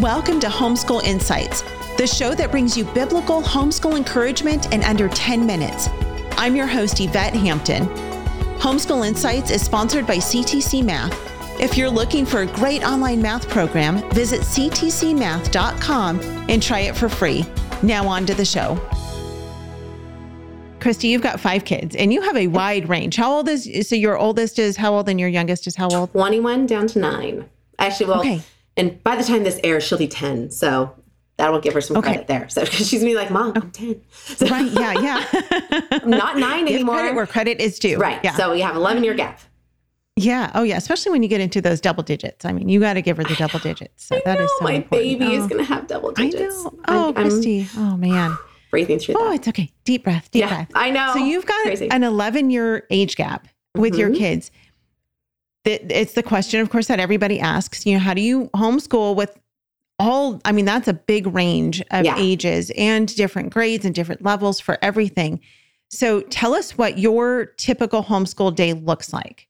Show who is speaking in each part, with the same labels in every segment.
Speaker 1: Welcome to Homeschool Insights, the show that brings you biblical homeschool encouragement in under 10 minutes. I'm your host, Yvette Hampton. Homeschool Insights is sponsored by CTC Math. If you're looking for a great online math program, visit ctcmath.com and try it for free. Now, on to the show. Kristi, you've got five kids and you have a wide range. How old is so your oldest is how old and your youngest is how old?
Speaker 2: 21 down to 9. Actually, well,
Speaker 1: Okay.
Speaker 2: And by the time this airs, she'll be 10. So that'll give her some
Speaker 1: Okay.
Speaker 2: credit there. So she's gonna be like, Mom, I'm 10. So
Speaker 1: Right, yeah, yeah.
Speaker 2: I'm not 9
Speaker 1: Give
Speaker 2: anymore.
Speaker 1: credit where credit is due.
Speaker 2: right.
Speaker 1: Yeah.
Speaker 2: So we have 11 year gap.
Speaker 1: yeah. Oh, yeah. Especially when you get into those double digits. I mean, you got to give her the double digits. So that is
Speaker 2: No,
Speaker 1: so
Speaker 2: my
Speaker 1: important.
Speaker 2: baby is
Speaker 1: Oh,
Speaker 2: going to have double
Speaker 1: I
Speaker 2: digits.
Speaker 1: know. Oh,
Speaker 2: I'm
Speaker 1: Kristi. Oh, man.
Speaker 2: breathing through the.
Speaker 1: Oh,
Speaker 2: that.
Speaker 1: it's okay. Deep breath. Deep
Speaker 2: yeah,
Speaker 1: breath.
Speaker 2: I know.
Speaker 1: So you've got
Speaker 2: Crazy.
Speaker 1: an 11 year age gap with your
Speaker 2: Mhm.
Speaker 1: kids. It's the question, of course, that everybody asks. You know, how do you homeschool with all? I mean, that's a big range of
Speaker 2: Yeah.
Speaker 1: ages and different grades and different levels for everything. So tell us what your typical homeschool day looks like.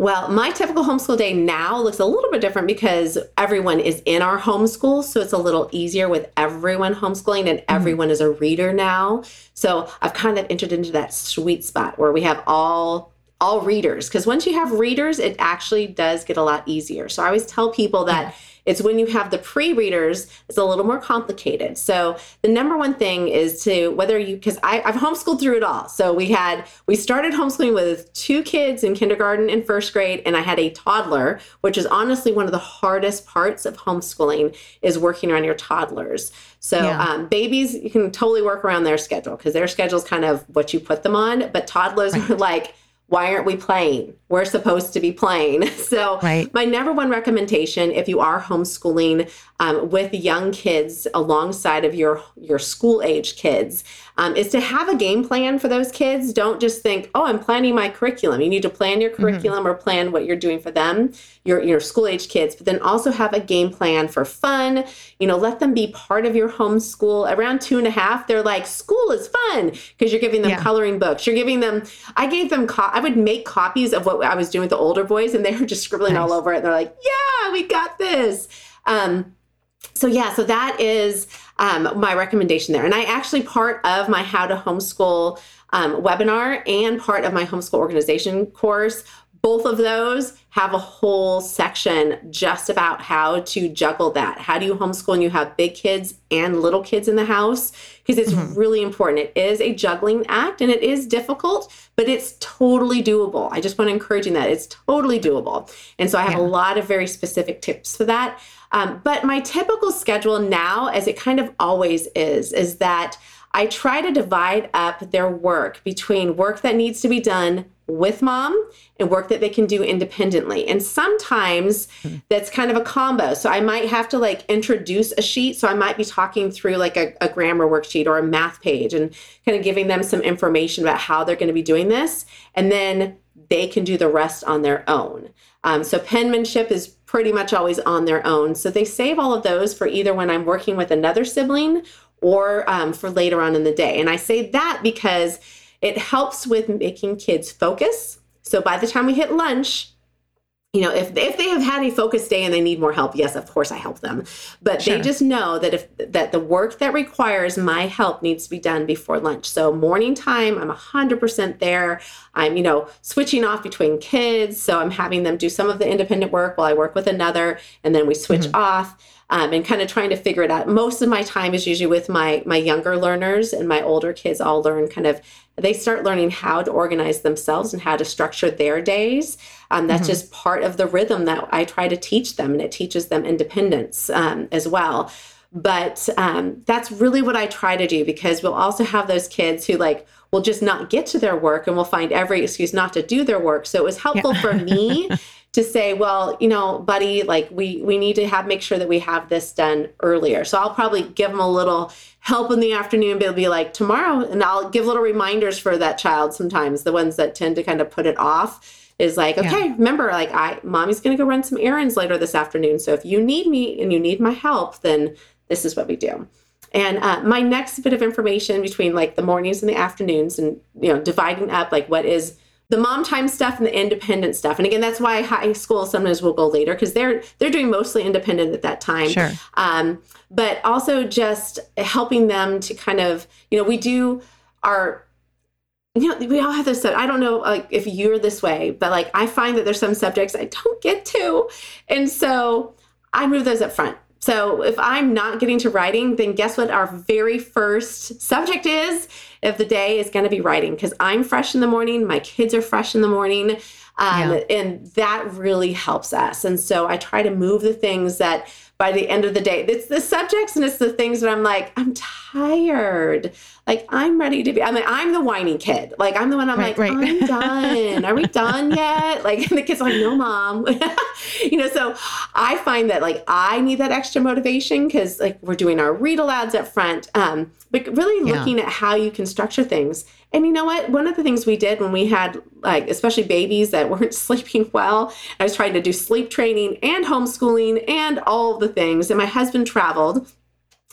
Speaker 2: Well, my typical homeschool day now looks a little bit different because everyone is in our homeschool. So it's a little easier with everyone homeschooling and mm-hmm. everyone is a reader now. So I've kind of entered into that sweet spot where we have all all readers because once you have readers it actually does get a lot easier. So i always tell people that it's when you have the pre-readers it's a little more complicated. So the number one thing is to whether you because i've homeschooled through it all. So we had we started homeschooling with two kids in kindergarten and first grade and i had a toddler which is honestly one of the hardest parts of homeschooling is working around your toddlers. So
Speaker 1: Yeah.
Speaker 2: um, babies you can totally work around their schedule because their schedule is kind of what you put them on but toddlers are like why aren't we playing? We're supposed to be playing. So,
Speaker 1: Right.
Speaker 2: my number one recommendation, if you are homeschooling um, with young kids alongside of your your school age kids, um, is to have a game plan for those kids. Don't just think, oh, I'm planning my curriculum. You need to plan your curriculum or plan what you're doing for them, your your school age kids. But then also have a game plan for fun. You know, let them be part of your homeschool. Around two and a half, they're like, school is fun because you're giving them
Speaker 1: Yeah.
Speaker 2: coloring books. You're giving them. I gave them. Co- I would make copies of what I was doing with the older boys, and they were just scribbling all over it. They're like, "Yeah, we got this." Um, so yeah, so that is um, my recommendation there, and I actually part of my How to Homeschool um, webinar and part of my homeschool organization course. Both of those have a whole section just about how to juggle that. How do you homeschool and you have big kids and little kids in the house? Because it's really important. It is a juggling act and it is difficult, but it's totally doable. I just want to encourage you that it's totally doable. And so I have
Speaker 1: Yeah.
Speaker 2: a lot of very specific tips for that. Um, but my typical schedule now, as it kind of always is, is that I try to divide up their work between work that needs to be done with mom and work that they can do independently. And sometimes that's kind of a combo. So I might have to like introduce a sheet. So I might be talking through like a, a grammar worksheet or a math page and kind of giving them some information about how they're going to be doing this. And then they can do the rest on their own. Um, so penmanship is pretty much always on their own. So they save all of those for either when I'm working with another sibling or um, for later on in the day. And I say that because it helps with making kids focus. So by the time we hit lunch, you know, if if they have had a focused day and they need more help, yes, of course I help them. But
Speaker 1: Sure.
Speaker 2: they just know that if that the work that requires my help needs to be done before lunch. So morning time, I'm 100% there. I'm, you know, switching off between kids, so I'm having them do some of the independent work while I work with another, and then we switch mm-hmm. off. Um, and kind of trying to figure it out. Most of my time is usually with my my younger learners, and my older kids all learn kind of. They start learning how to organize themselves and how to structure their days. Um, that's just part of the rhythm that I try to teach them, and it teaches them independence um, as well. But um, that's really what I try to do because we'll also have those kids who like will just not get to their work and will find every excuse not to do their work. So it was helpful for me to say, well, you know, buddy, like we we need to have make sure that we have this done earlier. So I'll probably give them a little help in the afternoon, but it'll be like tomorrow, and I'll give little reminders for that child. Sometimes the ones that tend to kind of put it off is like,
Speaker 1: Yeah.
Speaker 2: okay, remember, like I, mommy's to go run some errands later this afternoon. So if you need me and you need my help, then this is what we do. And uh, my next bit of information between like the mornings and the afternoons, and you know, dividing up like what is the mom time stuff and the independent stuff. And again, that's why high school sometimes will go later because they're they're doing mostly independent at that time.
Speaker 1: Sure.
Speaker 2: Um, but also just helping them to kind of, you know, we do our you know, we all have this stuff. I don't know like if you're this way, but like I find that there's some subjects I don't get to. And so I move those up front. So if I'm not getting to writing, then guess what our very first subject is of the day is going to be writing because I'm fresh in the morning, my kids are fresh in the morning. Um, yeah. And that really helps us. And so I try to move the things that by the end of the day, it's the subjects and it's the things that I'm like, I'm tired. Like I'm ready to be. I mean, I'm the whiny kid. Like I'm the one. I'm right, like, right. I'm done. Are we done yet? Like and the kids are like, no, mom. you know. So I find that like I need that extra motivation because like we're doing our read alouds up front. Um, but really looking yeah. at how you can structure things. And you know what? One of the things we did when we had like especially babies that weren't sleeping well, I was trying to do sleep training and homeschooling and all the things. And my husband traveled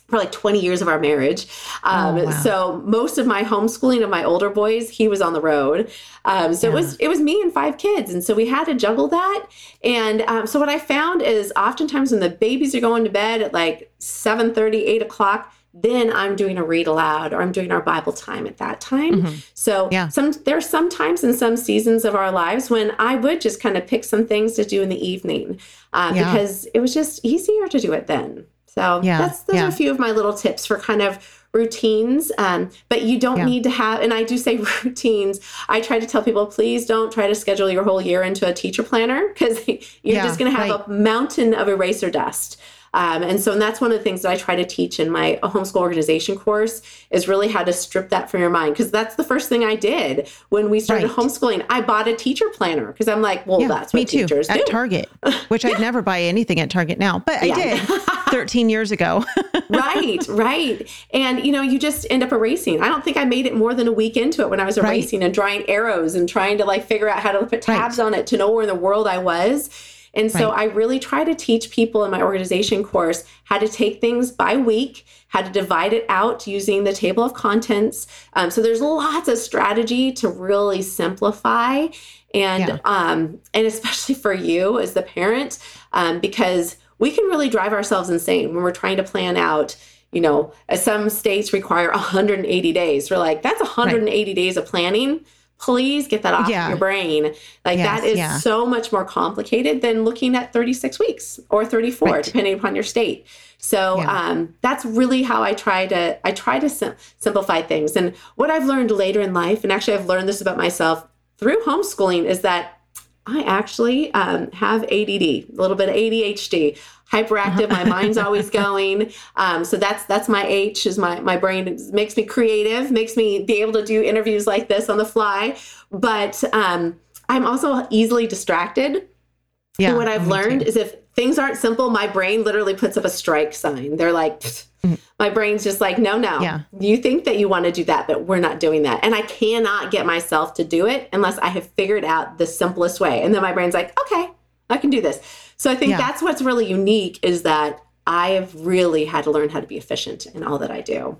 Speaker 2: for like 20 years of our marriage. Um, oh, wow. So most of my homeschooling of my older boys, he was on the road. Um, so yeah. it was it was me and five kids, and so we had to juggle that. And um, so what I found is oftentimes when the babies are going to bed at like 7 30, 8 o'clock, then I'm doing a read aloud or I'm doing our Bible time at that time. Mm-hmm. So yeah. some there are some times in some seasons of our lives when I would just kind of pick some things to do in the evening uh, yeah. because it was just easier to do it then. So yeah. that's those yeah. are a few of my little tips for kind of routines. Um, but you don't yeah. need to have, and I do say routines. I try to tell people, please don't try to schedule your whole year into a teacher planner because you're yeah, just going to have right. a mountain of eraser dust. Um, and so and that's one of the things that I try to teach in my homeschool organization course is really how to strip that from your mind. Because that's the first thing I did when we started right. homeschooling. I bought a teacher planner because I'm like, well, yeah, that's what me too, teachers
Speaker 1: at Target, which yeah. I'd never buy anything at Target now, but I did 13 years ago.
Speaker 2: right, right. And you know, you just end up erasing. I don't think I made it more than a week into it when I was erasing right. and drawing arrows and trying to like figure out how to put tabs right. on it to know where in the world I was. And so right. I really try to teach people in my organization course how to take things by week, how to divide it out using the table of contents. Um, so there's lots of strategy to really simplify. And yeah. um, and especially for you as the parent, um, because we can really drive ourselves insane when we're trying to plan out you know, some states require 180 days. We're like, that's 180 right. days of planning please get that off yeah. your brain. Like yes, that is yeah. so much more complicated than looking at 36 weeks or 34, right. depending upon your state. So yeah. um, that's really how I try to I try to sim- simplify things. And what I've learned later in life, and actually I've learned this about myself through homeschooling, is that I actually um, have ADD, a little bit of ADHD hyperactive. My mind's always going. Um, so that's that's my H is my my brain makes me creative, makes me be able to do interviews like this on the fly. But um, I'm also easily distracted. Yeah, and what I've learned too. is if things aren't simple, my brain literally puts up a strike sign. They're like, my brain's just like, no, no. Yeah. You think that you want to do that, but we're not doing that. And I cannot get myself to do it unless I have figured out the simplest way. And then my brain's like, okay, I can do this. So I think yeah. that's what's really unique is that I have really had to learn how to be efficient in all that I do.